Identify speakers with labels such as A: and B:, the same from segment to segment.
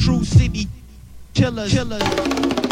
A: true city killers. killers.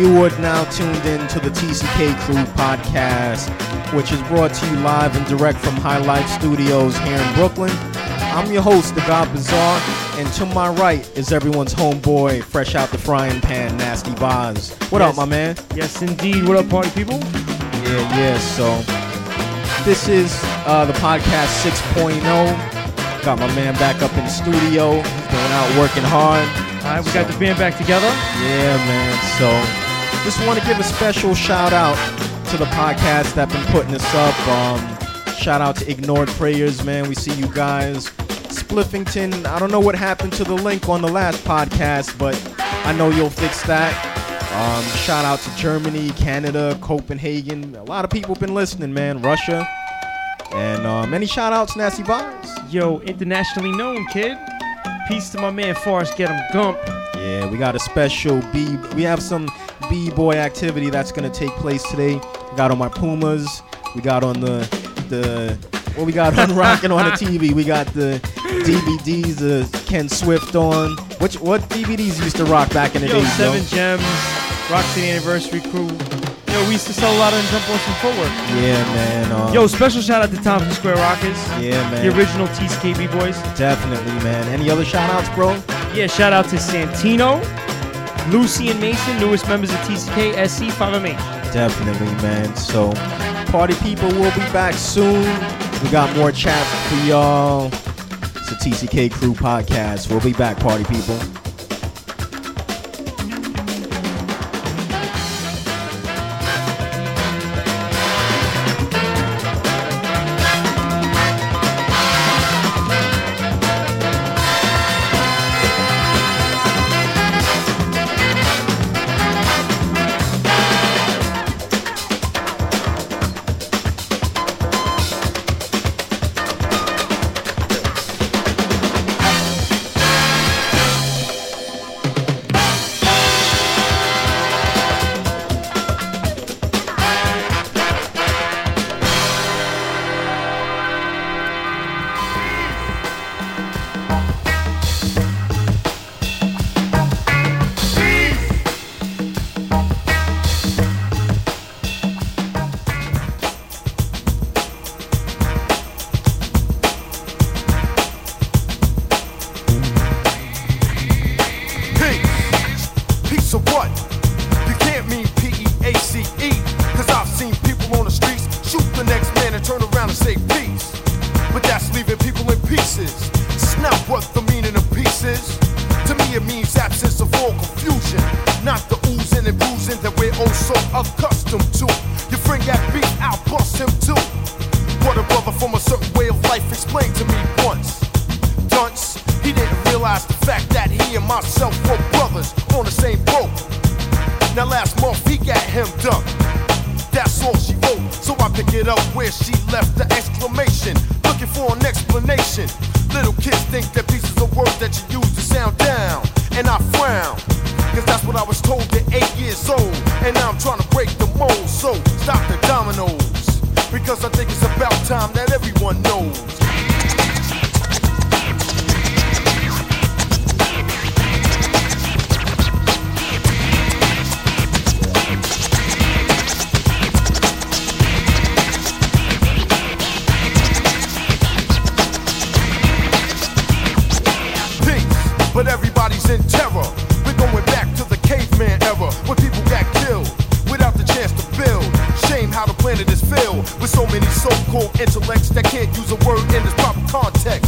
B: You are now tuned in to the TCK Krew podcast, which is brought to you live and direct from High Life Studios here in Brooklyn. I'm your host, The God Bzar, and to my right is everyone's homeboy, fresh out the frying pan, Nasty Vaz. What up, my man?
C: Yes, indeed. What up, party people?
B: Yeah, yeah. So this is uh, the podcast 6.0. Got my man back up in the studio. He's going out working hard.
C: All right, we got the band back together.
B: Yeah, man. So just want to give a special shout out to the podcast that been putting us up. Um, shout out to Ignored Prayers, man. We see you guys. Spliffington, I don't know what happened to the link on the last podcast, but I know you'll fix that. Um, shout out to Germany, Canada, Copenhagen. A lot of people been listening, man. Russia. And uh, many shout outs, Nasty Vibes.
C: Yo, internationally known kid. Peace to my man Forrest him Gump.
B: Yeah, we got a special B. We have some b-boy activity that's gonna take place today. We got on my Pumas. We got on the the what we got on rocking on the TV. We got the DVDs. The Ken Swift on. Which what DVDs used to rock back in the
C: Yo,
B: days?
C: Seven
B: yo?
C: Gems, Rock Steady Anniversary Crew. Yo, we used to sell a lot of them jump some footwork.
B: Yeah, man. Um,
C: Yo, special shout out to Thompson Square Rockers.
B: yeah, man.
C: The original TCKB boys.
B: Definitely, man. Any other shout outs, bro?
C: Yeah, shout out to Santino, Lucy and Mason, newest members of TCK SC 5MH.
B: Definitely, man. So, party people will be back soon. We got more chat for y'all. It's a TCK Krew podcast. We'll be back, party people.
D: But everybody's in terror. We're going back to the caveman era when people got killed without the chance to build. Shame how the planet is filled with so many so-called intellects that can't use a word in its proper context.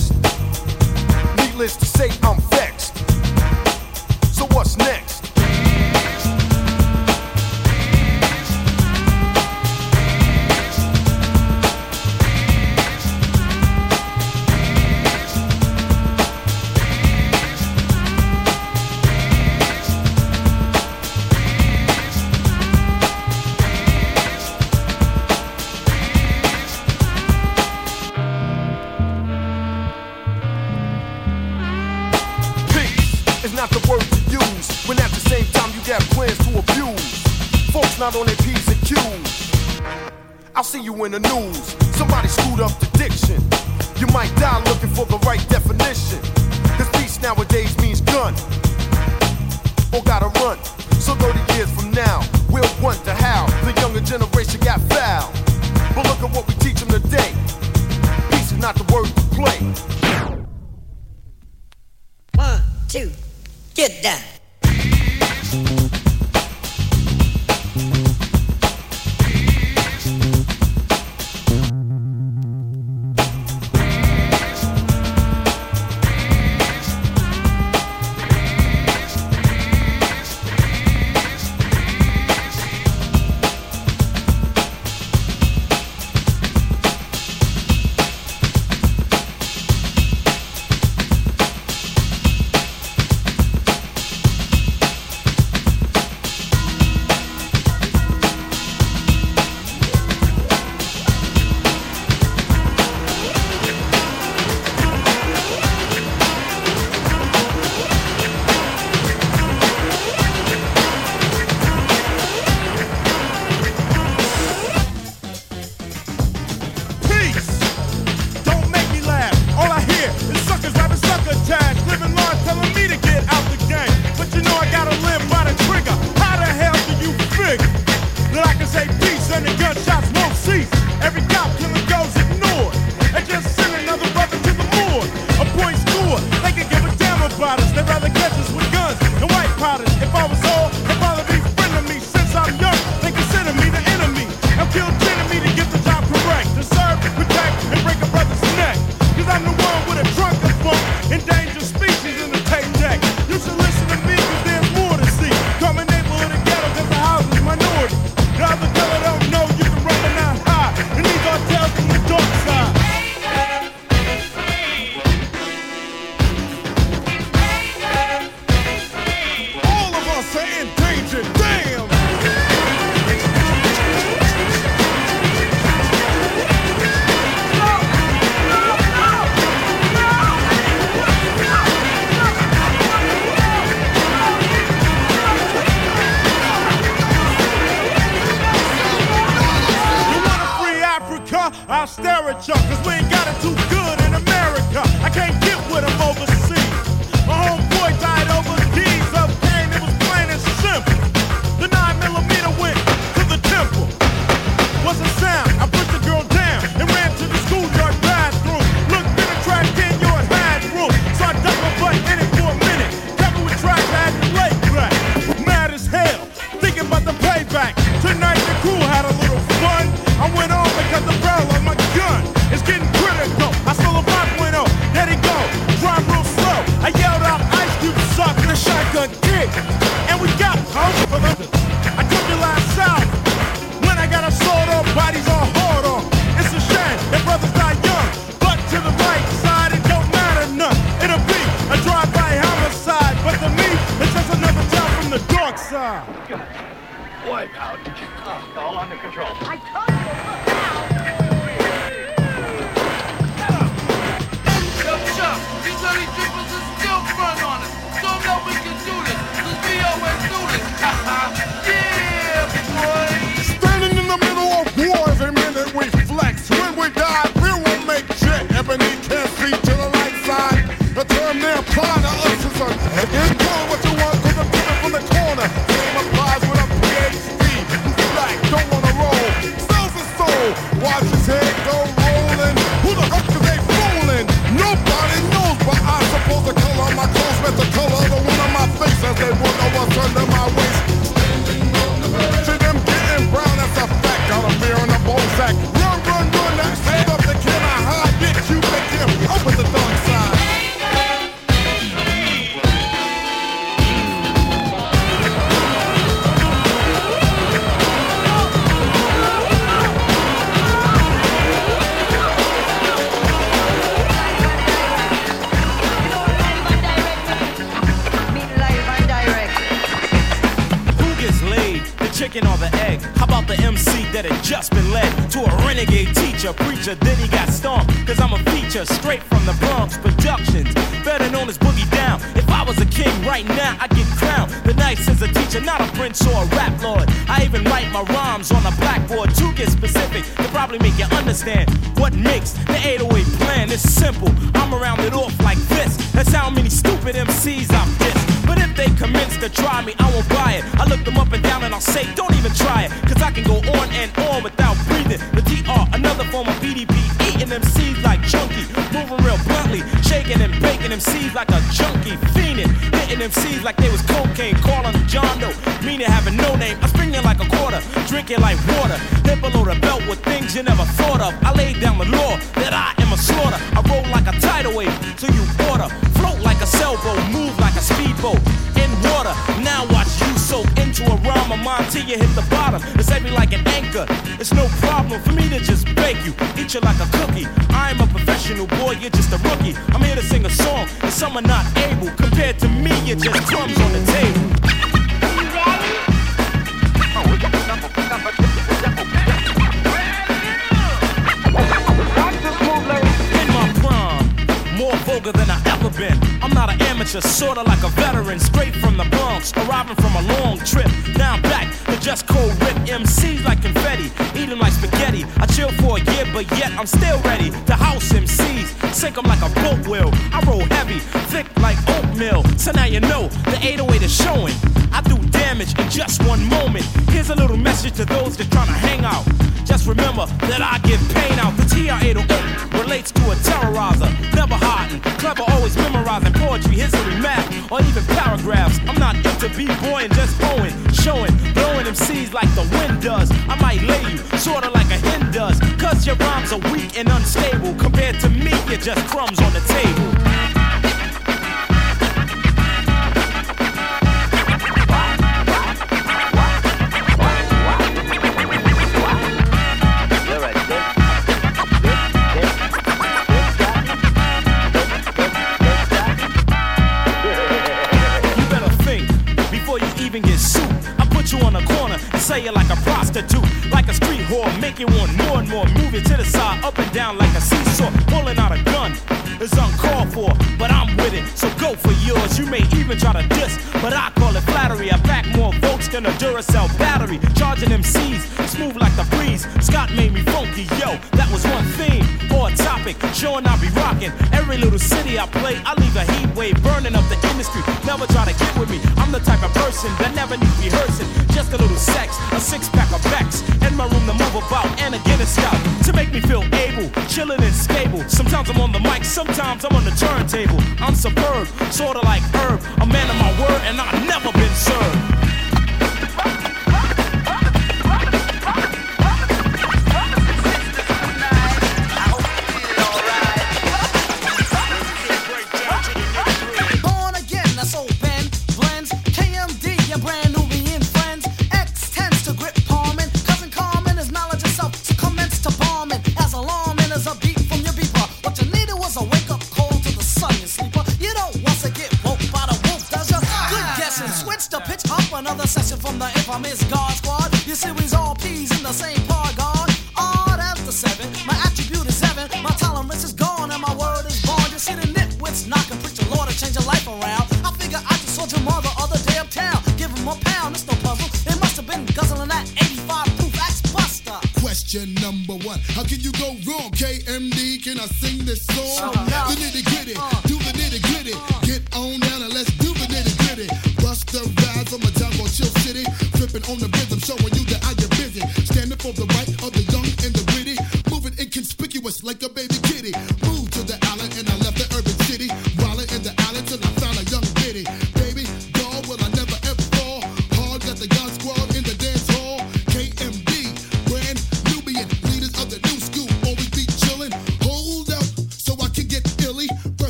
E: Straight from the Bronx Productions. Better known as Boogie Down. If I was a king, right now I'd get crowned. The nice is a teacher, not a prince or a rap lord. I even write my rhymes on a blackboard to get specific to probably make you understand what makes the 808 plan. It's simple. I'm around it off like this. That's how many stupid MCs I've dissed. But if they commence to try me, I won't buy it. I look them up and down and I'll say, don't even try it. Cause I can go on and on MCs like they was cocaine. Calling them John Doe, meaning having no name. I spring you like a quarter, drinking like water. Hip below the belt with things you never thought of. I laid down the law that I am a slaughter. I roll like a tidal wave, so you order. Float like a sailboat, move like a speedboat. In water, now watch you soak into a rhyme of mine till you hit the bottom. It's heavy like an anchor. It's no problem for me to just bake you, eat you like a to me, you're just crumbs on the table. in my prime, more vulgar than I been. I'm not an amateur, sorta like a veteran, straight from the Bronx, arriving from a long trip. Now I'm back to just cold rip MCs like confetti, eating like spaghetti. I chill for a year, but yet I'm still ready to house MCs, sink 'em like a boat wheel. I roll heavy, thick like oatmeal. So now you know the 808 is showing. I do damage in just one moment. Here's a little message to those that tryna hang out. Just remember that I give pain out. The TR-808 relates to a terrorizer, never hiding, clever, always memorizing poetry, history, math, or even paragraphs. I'm not into b-boying, just going, showing, blowing MCs like the wind does. I might lay you, sorta like a hen does, cause your rhymes are weak and unstable. Compared to me, you're just crumbs on the table. Say you like a prostitute, like a street whore, you want more and more. Move it to the side, up and down like a seesaw. Pulling out a gun is uncalled for, but I'm with it, so go for yours. You may even try to diss, but I call it flattery. I pack more votes than a Duracell battery. Charging MCs, smooth like the breeze. Scott made me funky, yo, that was one theme a topic. Showing I be rocking every little city I play. I leave a heat wave burning up the industry. Never try to get with me. I'm the type of person that never needs rehearsing. Just a little sex, a six pack of Bex, in my room to move about, and a Guinness scout to make me feel able, chilling and stable. Sometimes I'm on the mic, sometimes I'm on the turntable. I'm superb, sorta like Herb, a man of my word, and I've never been served.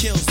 F: kills.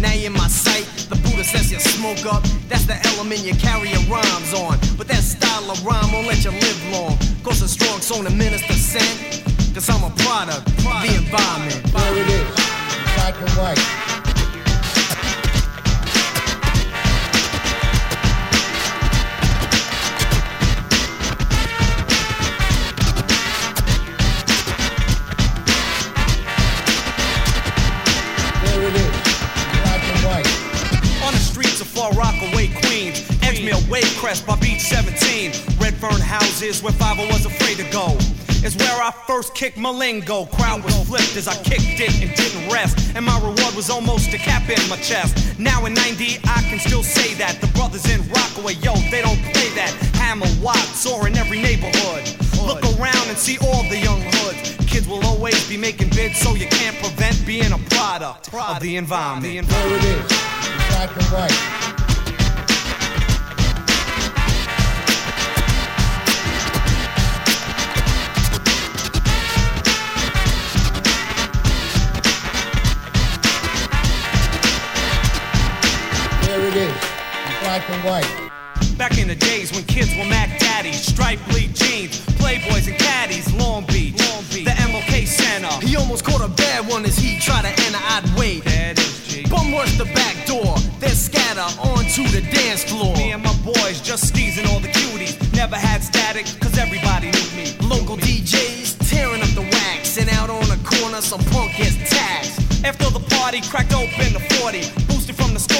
F: now you're in my sight. The Buddha says you smoke up, that's the element you carry
G: around. kick lingo Crowd was flipped as I kicked it and didn't rest. And my reward was almost a cap in my chest. Now in 90, I can still say that. The brothers in Rockaway, yo, they don't play that. Hammer Watts or in every neighborhood. Look around and see all the young hoods. Kids will always be making bids, so you can't prevent being a product, of the environment.
H: The environment. It is, and right. black and white.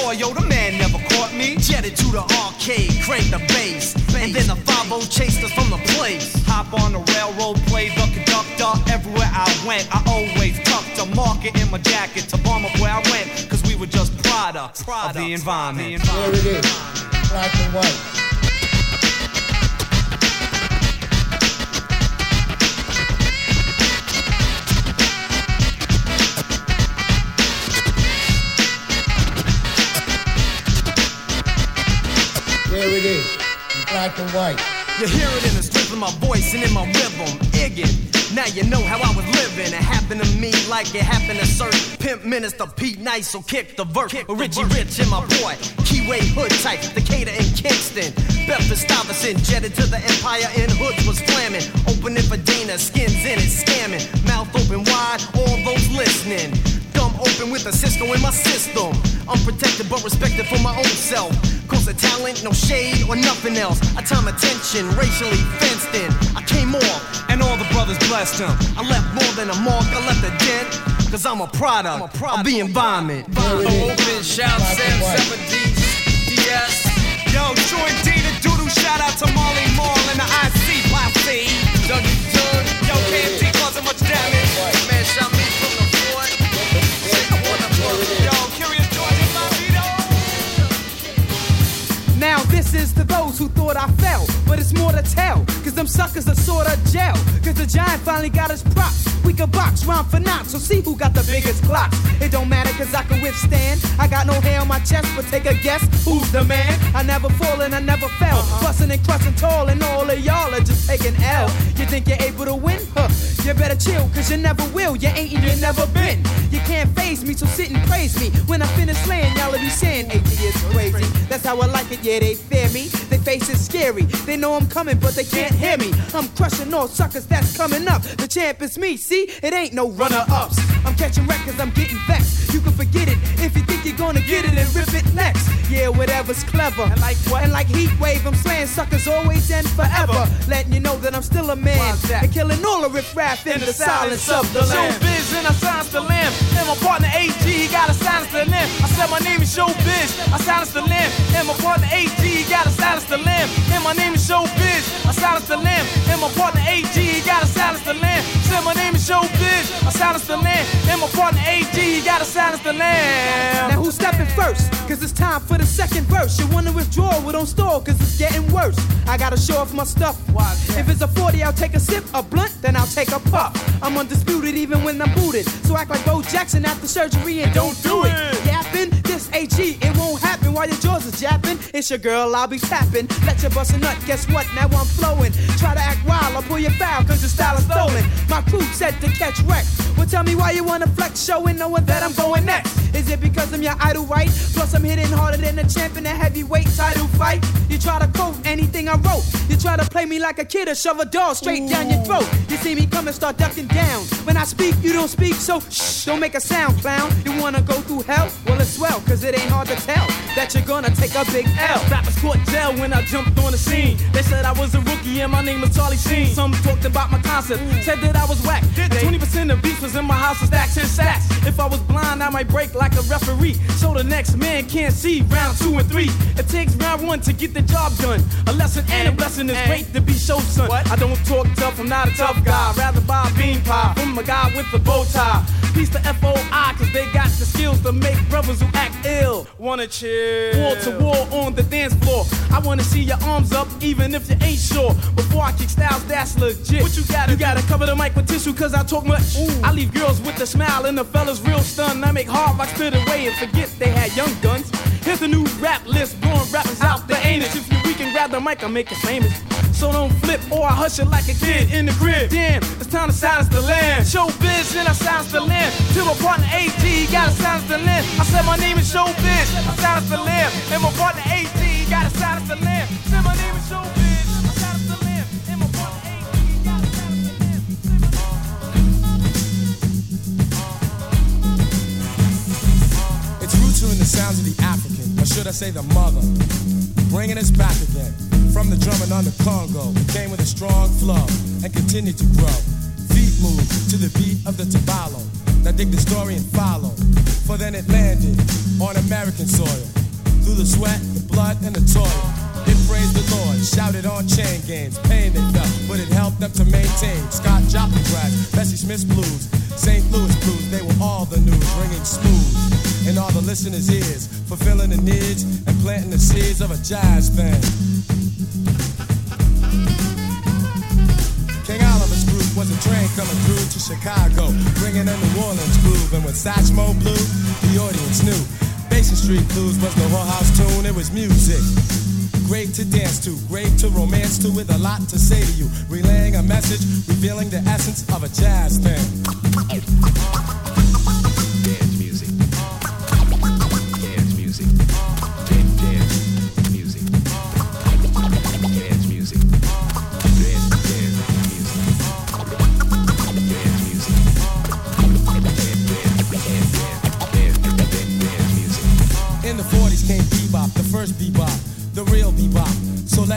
G: boy, yo, the man never caught me.
F: Jetted to the arcade, cranked the bass. And then the 5 chased us from the place.
G: Hop on the railroad, play the conductor. Everywhere I went, I always tucked a market in my jacket to bomb up where I went. Cause we were just
F: products, products of the environment.
I: There it is, black and white. There it is, in black and white.
F: You hear it in the strength of my voice and in my rhythm. Iggin. Now you know how I was living. It happened to me like it happened to certain Prime Minister Pete Nice. So kick the verse. Richie Rich and my boy, Keyway Hood type, Decatur and Kingston. Bedford Stuyvesant jetted to the Empire and hoods was flamming. Opening for Dana, skins in it, scamming. Mouth open wide, all those listening. Open with a Cisco in my system. Unprotected but respected for my own self. Cause of talent, no shade or nothing else. I time attention, racially fenced in. I came off, and all the brothers blessed him. I left more than a mark, I left a dent. Cause I'm a product, of the environment.
J: Open, shout, Sam, 7D, DS.
F: Yo, Troy D, the doodle, shout out to Molly Mall and the IC Posse.
J: Dougie Doug.
F: Yo, KMT causing much damage.
J: Man, shot
K: To those who thought I fell, but it's more to tell. Cause them suckers are sorta gel. Cause the giant finally got his props. We can box round for knots, so see who got the biggest clocks. It don't matter cause I can withstand. I got no hair on my chest, but take a guess who's the man? I never fall and I never fell. Uh-huh. Bustin' and crushing tall, and all of y'all are just taking L. You think you're able to win? Huh. You better chill, cause you never will. You ain't and you never been. You can't phase me, so sit and praise me. When I finish slaying, y'all will be saying, AG is crazy. That's how I like it, yeah, they fear me. They face is scary. They know I'm coming, but they can't hear me. I'm crushing all suckers that's coming up. The champ is me, see? It ain't no runner ups. I'm catching records, I'm getting vexed. You can forget it if you think you're gonna get it and rip it next. Yeah, whatever's clever. And like what? And like heat wave, I'm slaying suckers always and forever. Letting you know that I'm still a man. And killing all the riff raff in the silence of the land.
L: Showbiz and I silence the lamb. And my partner AG, he got a silence the lamb. I said my name is Showbiz, I silence the lamb. And my partner AG, he gotta silence the lamb. And my name is Showbiz, I silence the lamb. And my partner AG, he gotta silence the lamb. Said my name is Showbiz, I silence the lamb. And my partner AG, he gotta silence the lamb.
K: Now who's stepping first? Cause it's time for the second verse. You wanna withdraw, well don't stall, cause it's getting worse. I gotta show off my stuff. If it's a 40, I'll take a sip, a blunt, then I'll take a puff. I'm undisputed even when I'm booted. So act like Bo Jackson after surgery and don't do it. AG, it won't happen while your jaws is japping. It's your girl, I'll be tapping. Let you bust a nut, guess what? Now I'm flowing. Try to act wild, I'll pull your foul, cause your style is stolen. My crew set to catch wreck. Well, tell me why you wanna flex, showing knowing that I'm going next. Is it because I'm your idol, right? Plus, I'm hitting harder than a champ in a heavyweight title fight. You try to quote anything I wrote. You try to play me like a kid or shove a doll straight down your throat. You see me coming, start ducking down. When I speak, you don't speak, so shh, don't make a sound, clown. You wanna go through hell? Well, it's well, cause it ain't hard to tell that you're gonna take a big L.
L: Rappers caught jail when I jumped on the scene. They said I was a rookie and my name was Charlie Sheen. Some talked about my concept, said that I was whack. And 20% of beats was in my house and stacks and stacks. If I was blind, I might break like a referee. So the next man can't see round two and three. It takes round one to get the job done. A lesson and a blessing is great to be show son. I don't talk tough, I'm not a tough guy. Rather buy a bean pie from a guy with a bow tie. Peace to FOI, cause they got the skills to make brothers who act ill. Wanna chill. Wall to wall on the dance floor. I wanna see your arms up, even if you ain't sure. Before I kick styles, that's legit. What you gotta You gotta cover the mic with tissue, cause I talk much. Ooh. I leave girls with a smile and the fellas real stunned. I make hard rock spit away and forget they had young guns. Here's the new rap list, blowing rappers out the anus. If you we can grab the mic, I'll make it famous. So don't flip or I hush it like a kid in the crib. Damn, it's time to silence the land. Showbiz and I silence the land. To my partner AG, gotta silence the land. I said my name is Showbiz, I silence the land. And my partner AG, gotta silence the land. Said my name is Showbiz. And
M: in the sounds of the should I say the mother. Bringing us back again from the drumming on the Congo. Came with a strong flow and continued to grow. Feet move to the beat of the tabalo. Now dig the story and follow. For then it landed on American soil. Through the sweat, the blood, and the toil. It praised the Lord, shouted on chain games. Pain they felt, but it helped them to maintain. Scott Joplin crash, Bessie Smith's blues, St. Louis blues, they were all the news, ringing smooth in all the listeners' ears, fulfilling the needs and planting the seeds of a jazz band. King Oliver's group was a train coming through to Chicago, bringing a New Orleans groove. And when Satchmo blew, the audience knew. Basin Street Blues was no whorehouse tune, it was music. Great to dance to, great to romance to, with a lot to say to you. Relaying a message, revealing the essence of a jazz thing.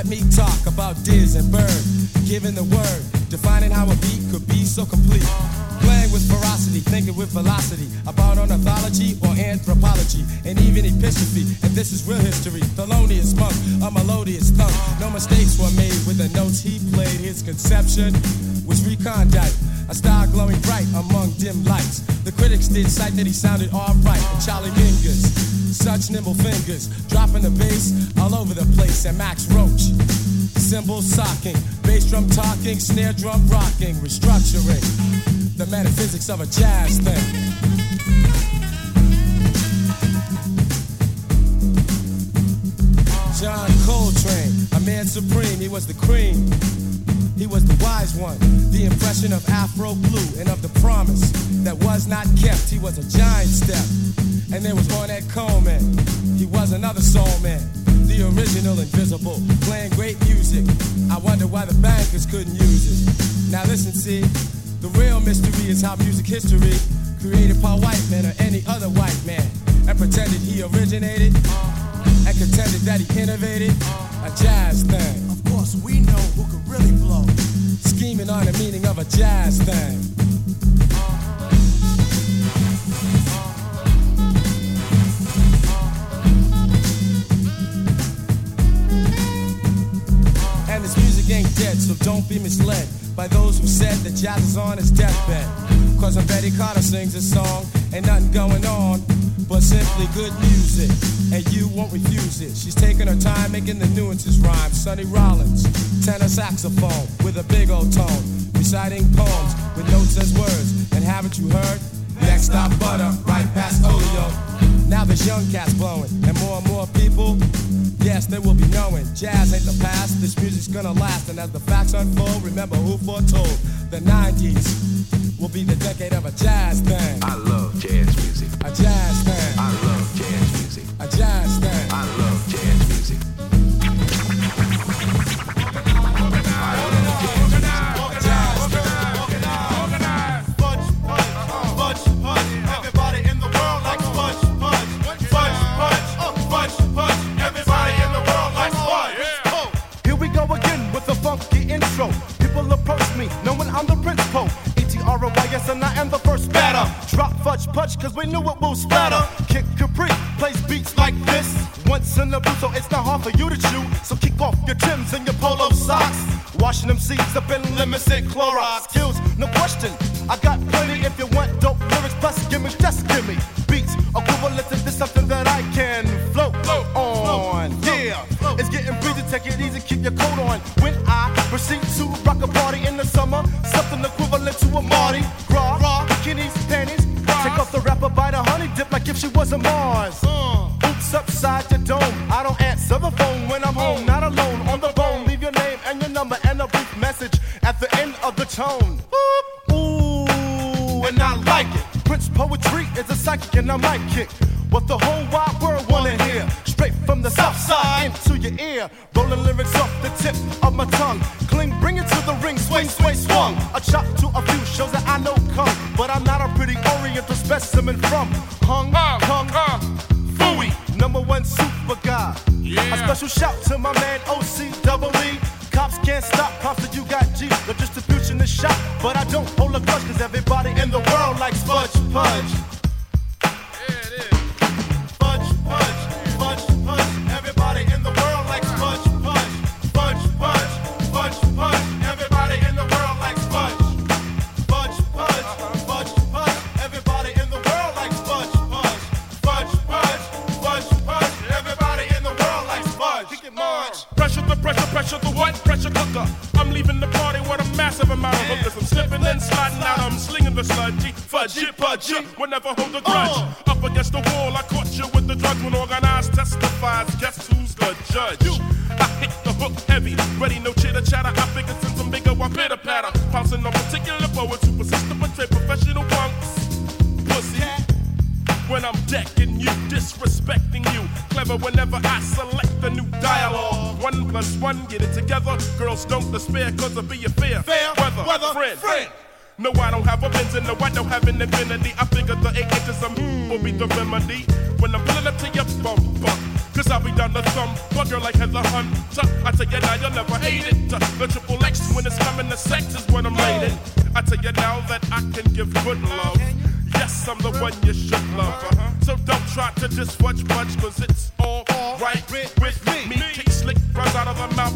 M: Let me talk about Diz and Bird, giving the word, defining how a beat could be so complete. Playing with ferocity, thinking with velocity about ornithology or anthropology, and even epistrophe. And this is real history. Thelonious Monk, a melodious thump. No mistakes were made with the notes he played. His conception was recondite, a star glowing bright among dim lights. The critics did cite that he sounded alright. Charlie Mingus, such nimble fingers, dropping the bass all over the place. And Max Roach, cymbals socking, bass drum talking, snare drum rocking, restructuring the metaphysics of a jazz thing. John Coltrane, a man supreme, he was the cream. He was the wise one, the impression of Afro blue and of the promise that was not kept. He was a giant step. And there was Ornette Coleman, he was another soul man, the original invisible, playing great music. I wonder why the bankers couldn't use it. Now listen, see, the real mystery is how music history created by white men or any other white man and pretended he originated and contended that he innovated a jazz thing.
F: Of course, we know who could really.
M: Scheming on the meaning of a jazz thing. And this music ain't dead, so don't be misled by those who said that jazz is on its deathbed. Cause when Betty Carter sings a song, ain't nothing going on but simply good music. And you won't refuse it. She's taking her time making the nuances rhyme. Sonny Rollins, tenor saxophone with a big old tone, reciting poems with notes as words. And haven't you heard? Next stop butter, right past Olio. Now there's young cats blowing, and more and more people, yes, they will be knowing. Jazz ain't the past, this music's gonna last. And as the facts unfold, remember who foretold the 90s will be the decade of a jazz thing.
N: I love jazz music.
M: A jazz thing.
N: I love jazz music.
M: A jazz thing.
N: I love
O: And I am the first batter. Drop fudge punch cause we knew it will splatter. Kid Capri, plays beats like this. Once in a blue, so it's not hard for you to chew. So kick off your Timbs and your polo socks. Washing them seeds up in limited Clorox. Skills, no question. I got plenty if you want dope lyrics. Plus, give me, just give me beats. Equivalent to something that I can float float on. Yeah, it's getting breezy. Take it easy, keep your coat on. When I proceed to rock a party in the summer, something to Oops,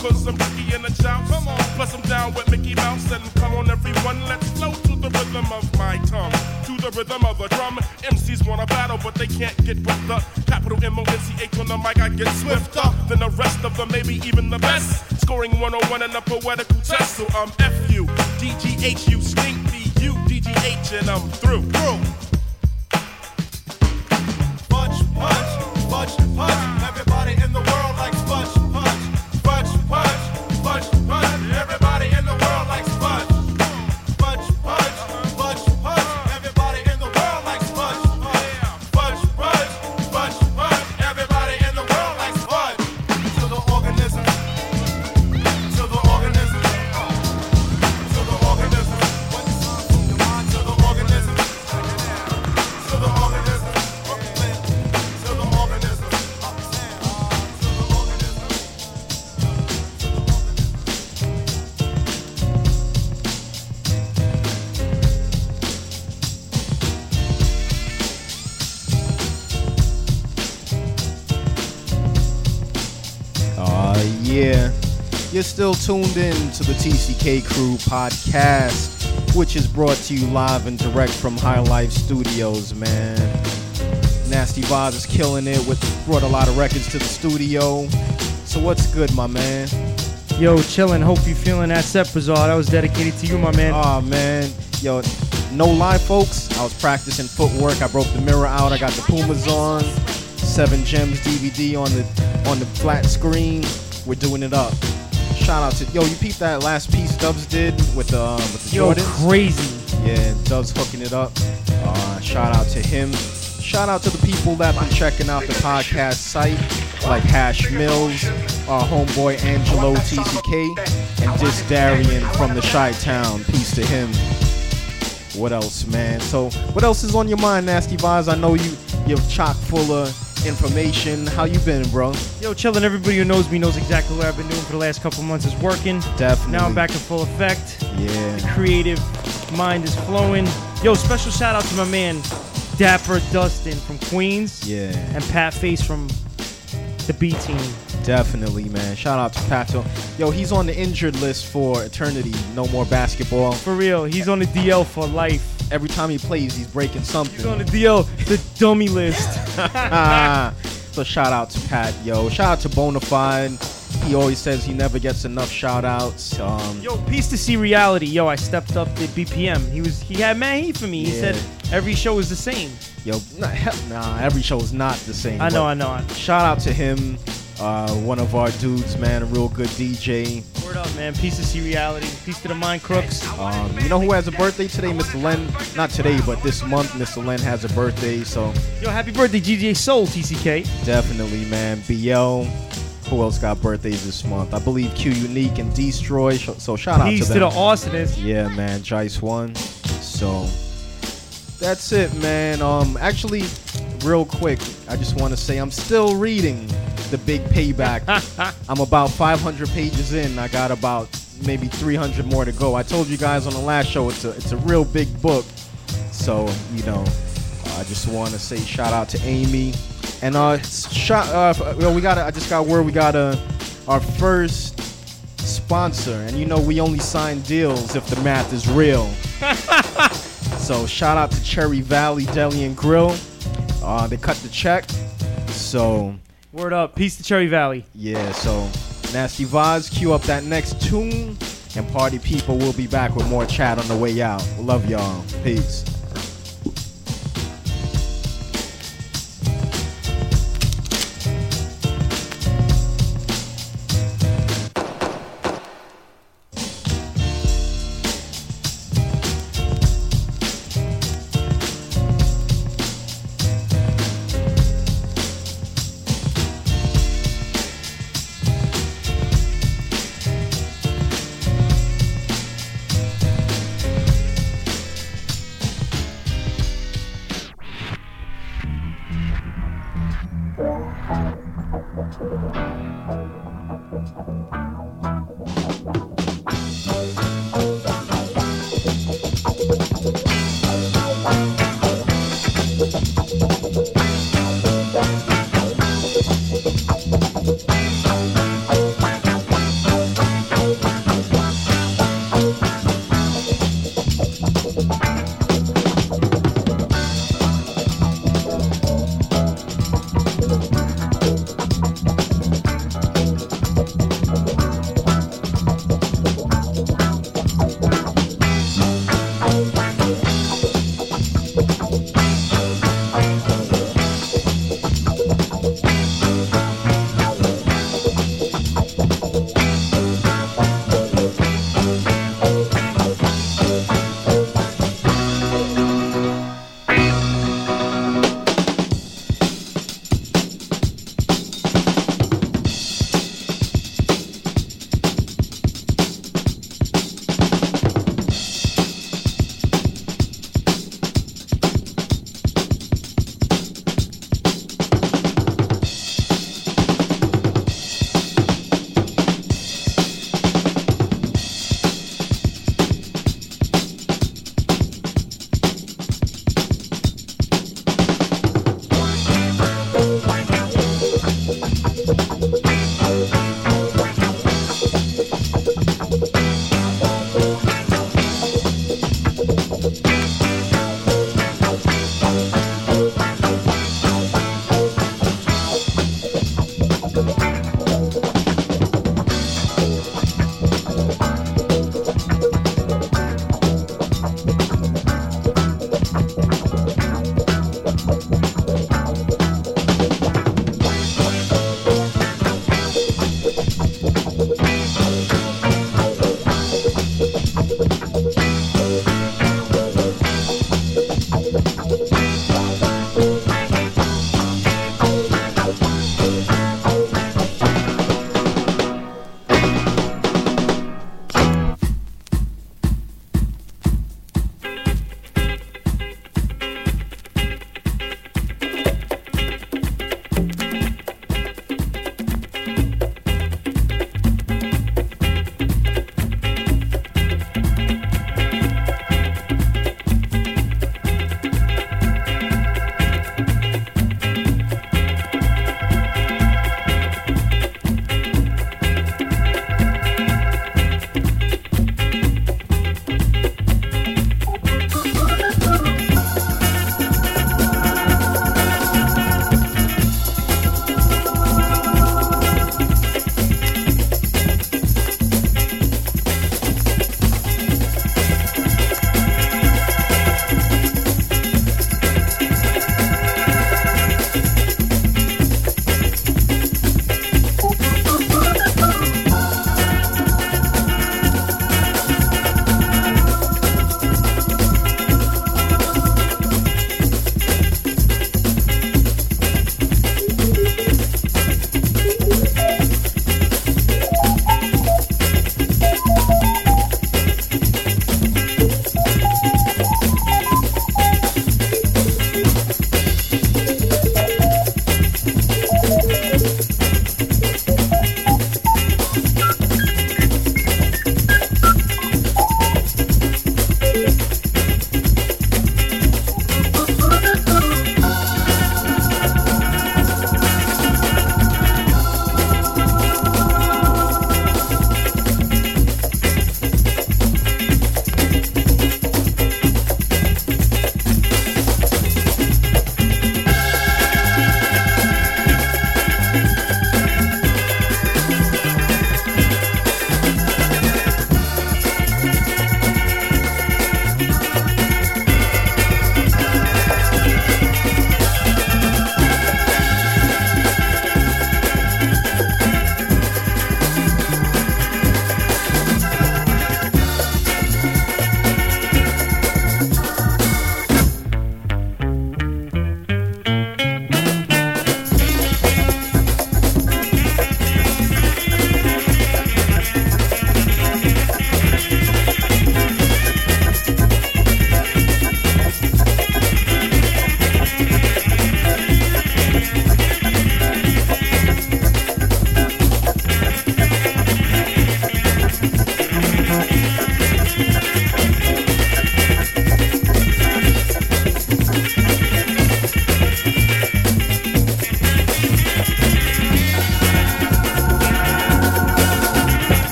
O: cause I'm tricky in the chow. Plus, I'm down with Mickey Mouse, and come on, everyone, let's flow to the rhythm of my tongue. To the rhythm of the drum. MCs wanna battle, but they can't get with the capital M O N C H on the mic. I get swifter than the rest of them, maybe even the best. Scoring 101 in a poetical test, so I'm F U, D G H U, stink B U, D G H, and I'm through. Through.
B: Still tuned in to the TCK Krew podcast, which is brought to you live and direct from High Life Studios, man. Nasty Vaz is killing it with brought a lot of records to the studio. So what's good, my man?
C: Yo, chillin'. Hope you feeling that set, Bzar. That was dedicated to you, my man.
B: Oh man, yo, no lie, folks. I was practicing footwork. I broke the mirror out. I got the Pumas on. Seven Gems DVD on the on the flat screen. We're doing it up. Shout out to yo, you peeped that last piece Dubs did with the um, with the
C: Yo,
B: Jordans.
C: crazy.
B: Yeah, Dubs hooking it up. Uh, shout out to him. Shout out to the people that been checking out the podcast site, like Hash Mills, our homeboy Angelo TCK, and Dis Darian from the Chi Town. Peace to him. What else, man? So, what else is on your mind, Nasty Vaz? I know you you're chock full of information. How you been, bro?
C: Yo, chillin'. Everybody who knows me knows exactly what I've been doing for the last couple months is working.
B: Definitely.
C: Now I'm back in full effect.
B: Yeah.
C: The creative mind is flowing. Yo, special shout out to my man Dapper Dustin from Queens.
B: Yeah.
C: And Pat Face from the B team.
B: Definitely, man. Shout out to Pato. Yo, he's on the injured list for eternity. No more basketball.
C: For real, he's on the DL for life.
B: Every time he plays, he's breaking something.
C: He's on the DL, the dummy list.
B: so shout out to Pat, yo. Shout out to Bonafide. He always says he never gets enough shout outs. Um,
C: Yo, peace to see reality. Yo, I stepped up the BPM. He was he had man heat for me. He
B: Yeah.
C: said every show is the same.
B: Yo, nah, hell, nah, every show is not the same.
C: I know, I know.
B: Shout out to him, uh, one of our dudes, man, a real good DJ.
C: Word up, man. Peace to see reality. Peace to the mind crooks.
B: Um, you know who has a birthday today, Mr. Len? Not today, but this month, Mr. Len has a birthday. So
C: Yo, happy birthday, GJ Soul, TCK.
B: definitely, man. BL. Who else got birthdays this month? I believe Q Unique and D-Stroy. So shout out
C: Peace
B: to
C: to
B: them.
C: the arsonist.
B: Yeah, man, Jise One. So that's it, man. Um, actually, real quick, I just want to say I'm still reading the Big Payback. I'm about 500 pages in. I got about maybe 300 more to go. I told you guys on the last show it's a it's a real big book. So you know, I just want to say shout out to Amy. And uh, shout, uh, well, we got. I just got word we got a our first sponsor, and you know we only sign deals if the math is real. so shout out to Cherry Valley Deli and Grill. Uh, they cut the check. So
C: Word up. Peace to Cherry Valley.
B: yeah, so Nasty Vaz, cue up that next tune. And party people We'll be back with more chat on the way out. Love y'all. Peace.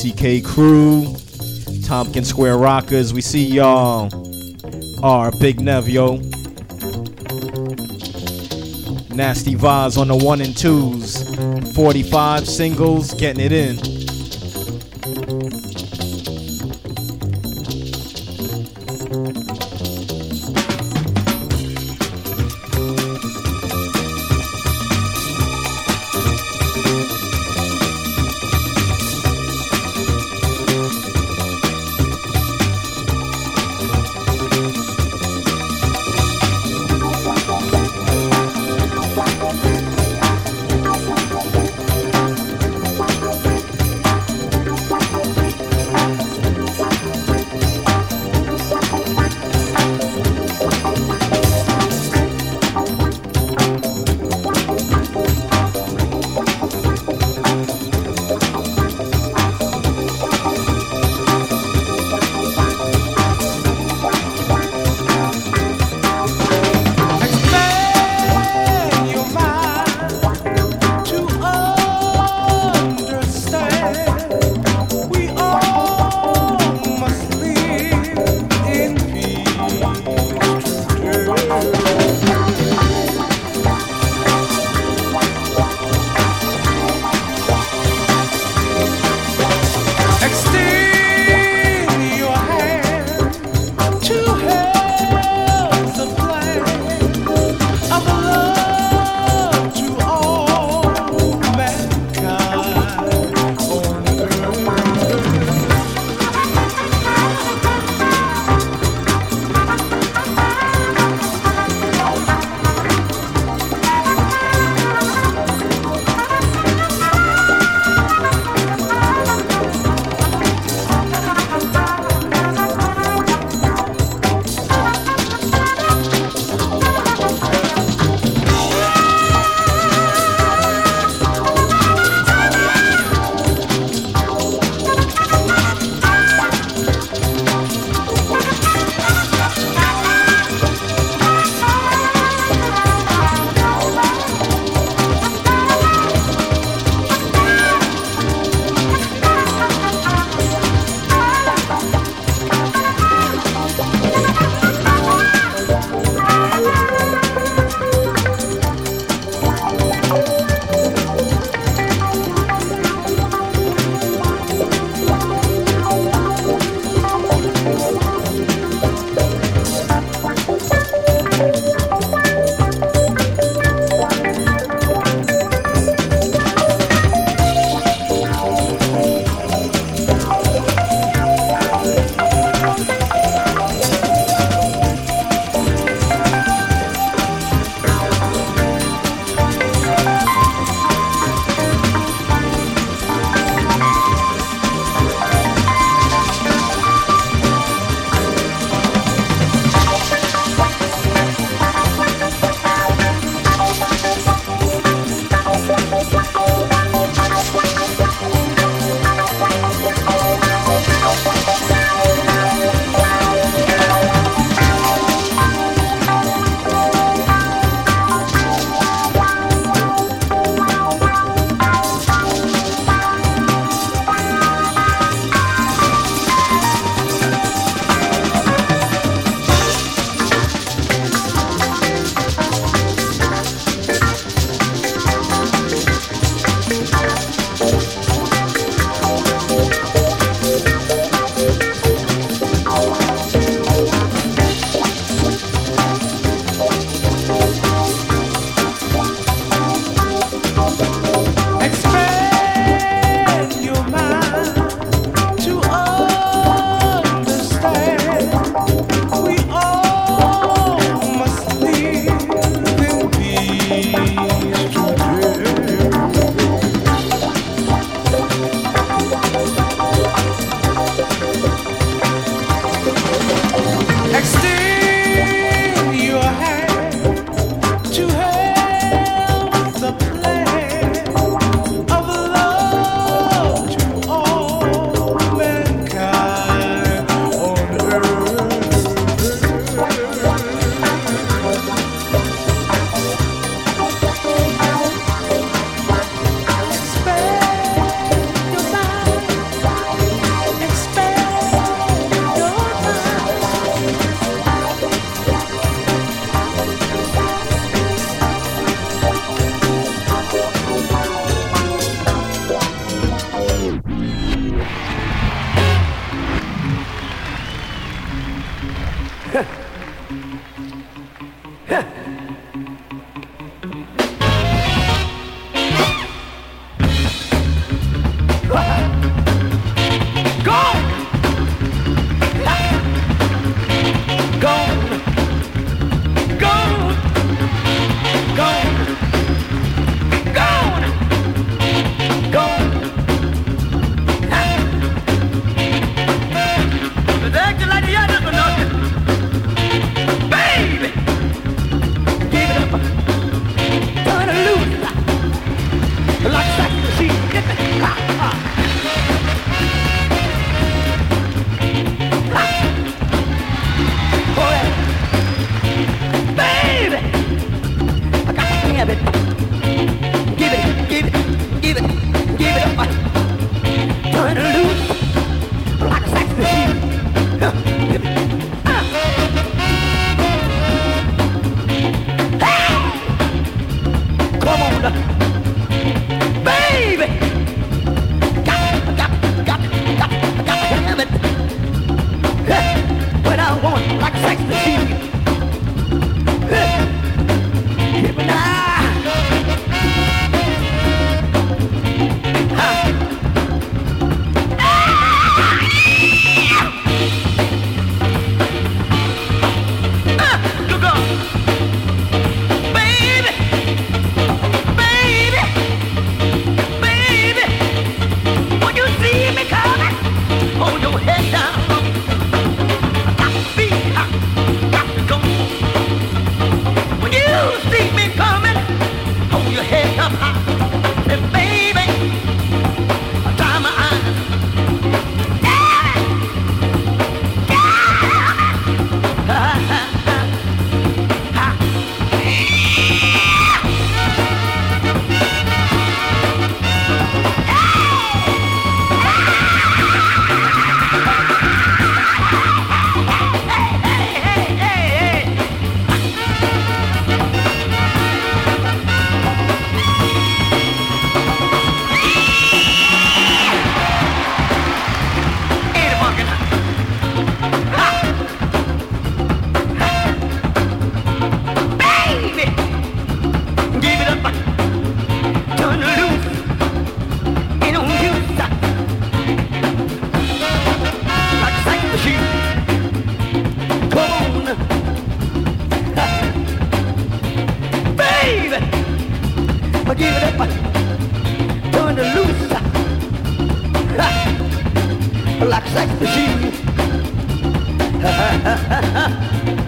B: TCK Krew, Tompkins Square Rockers. We see y'all. R Big Nevio. Nasty Vaz on the one and twos. 45 singles, getting it in.
P: Feeling.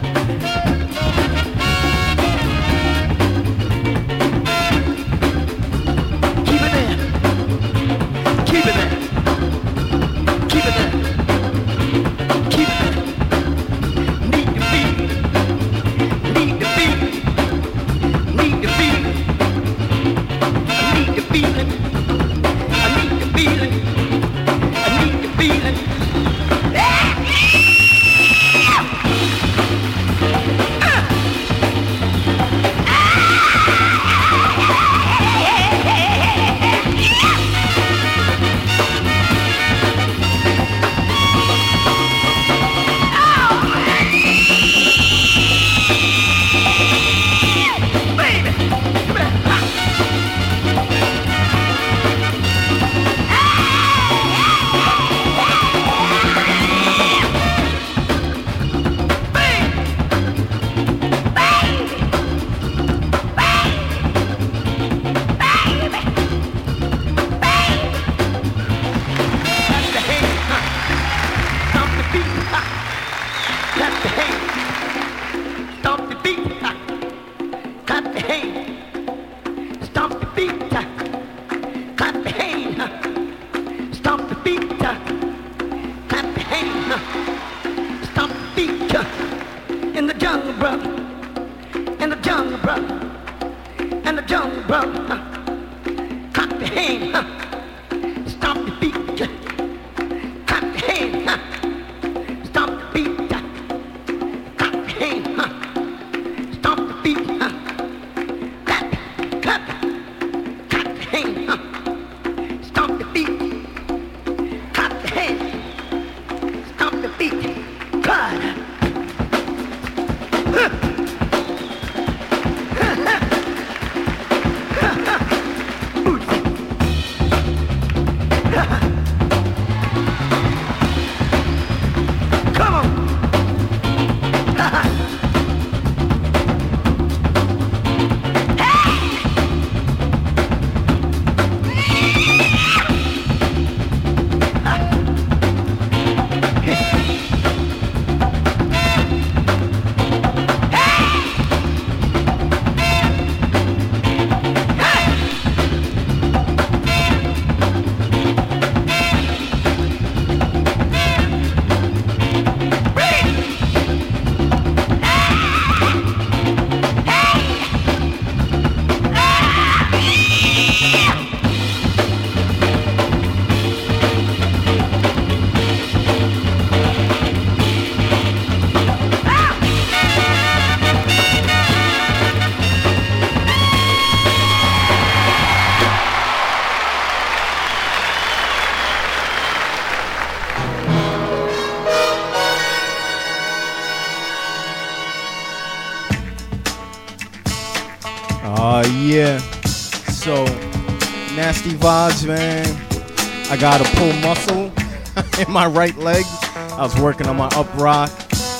B: rock.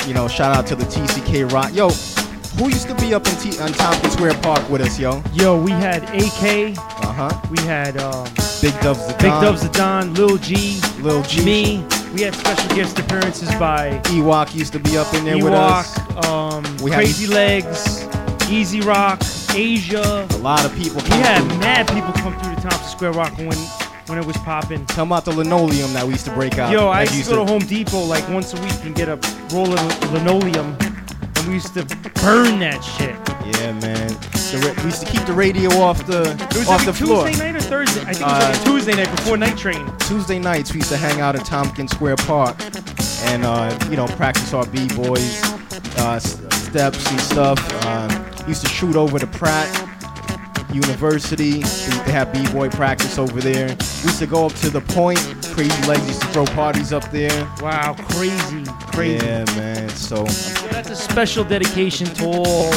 B: You know, shout out to the TCK Rock. Yo, who used to be up in T- on Tompkins Square Park with us, yo?
C: Yo, we had AK.
B: Uh huh.
C: We had um,
B: Big Dubs the Don. Big.
C: Dubs the Don, Lil G,
B: Lil G.
C: me. We had special guest appearances by
B: Ewok used to be up in there with us.
C: Ewok, um,
B: We had-
C: Crazy Legs, Easy Rock, Asia.
B: A lot of people
C: We had
B: through.
C: mad people come through the Tompkins Square Rock when when it was popping.
B: Tell about the linoleum that we used to break out.
C: Yo, I
B: That
C: used to go to Home Depot like once a week and get a roll of linoleum, and we used to burn that shit.
B: Yeah, man. The ra- we used to keep the radio off the
C: It was
B: off the floor.
C: Tuesday night or Thursday. I think it was
B: Uh,
C: Tuesday night before Night Train.
B: Tuesday nights we used to hang out at Tompkins Square Park and uh, you know practice our b boys uh, steps and stuff. Uh, used to shoot over to Pratt University. They have b boy practice over there. We used to go up to the point. Crazy Legs used to throw parties up there.
C: Wow, crazy, crazy.
B: Yeah, man. So
C: that's a special dedication to all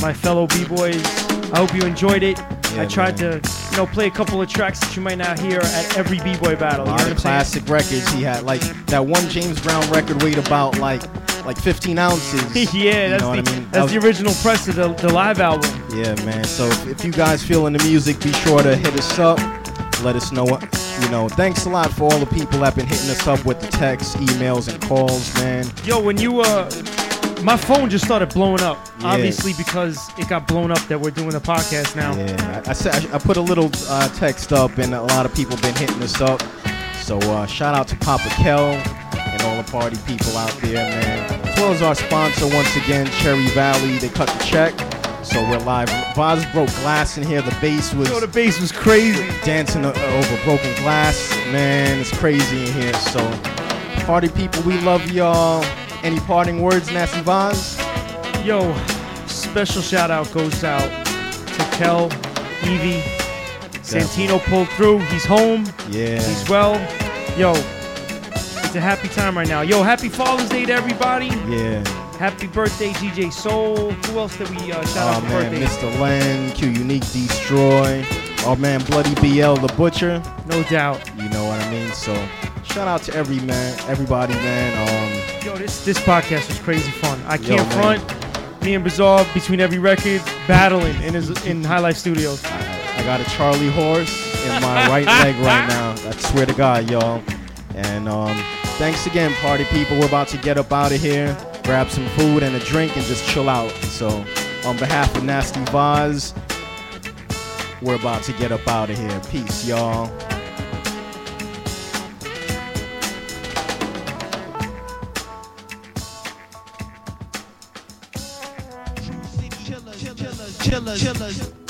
C: my fellow b-boys. I hope you enjoyed it. I
B: Yeah,
C: tried to, you know, play a couple of tracks that you might not hear at every b-boy battle.
B: a lot of
C: I'm saying?
B: classic records he had. Like that one James Brown record weighed about like like 15 ounces.
C: yeah, that's the
B: I mean? That was-
C: the original press of the, the live album.
B: Yeah, man. So if, if you guys feeling the music, be sure to hit us up. Let us know what you know. Thanks a lot for all the people that been hitting us up with the texts, emails, and calls, man.
C: Yo, when you uh, my phone just started blowing up.
B: Yeah.
C: Obviously because it got blown up that we're doing a podcast now.
B: Yeah, I, I said I, I put a little uh, text up, and a lot of people been hitting us up. So uh, shout out to Papa Kel and all the party people out there, man. As well as our sponsor once again, Cherry Valley. They cut the check, so we're live. Vaz broke glass in here. The bass was.
C: Yo, the bass was crazy.
B: Dancing over broken glass, man. It's crazy in here. So, party people, we love y'all. Any parting words, Nasty Vaz?
C: Yo, special shout out goes out to Kel, Evie. Santino pulled through. He's home.
B: Yeah.
C: He's well. Yo, it's a happy time right now. Yo, happy Father's Day to everybody.
B: Yeah.
C: Happy birthday, DJ Soul. Who else did we uh, shout
B: Oh
C: out for
B: man,
C: birthdays?
B: Mr. Len, Q Unique D-Stroy. Oh man, Bloody BL the Butcher.
C: No doubt.
B: You know what I mean? So shout out to every man, everybody, man. Um,
C: Yo, this this podcast was crazy fun. I can't
B: man.
C: front. Me and Bzar between every record battling in his in High Life Studios.
B: I got a Charlie horse in my right leg right now. I swear to God, y'all. And um, thanks again, party people. We're about to get up out of here, grab some food and a drink, and just chill out. So, on behalf of Nasty Vaz, we're about to get up out of here. Peace, y'all.
A: Chillers, chillers, chillers.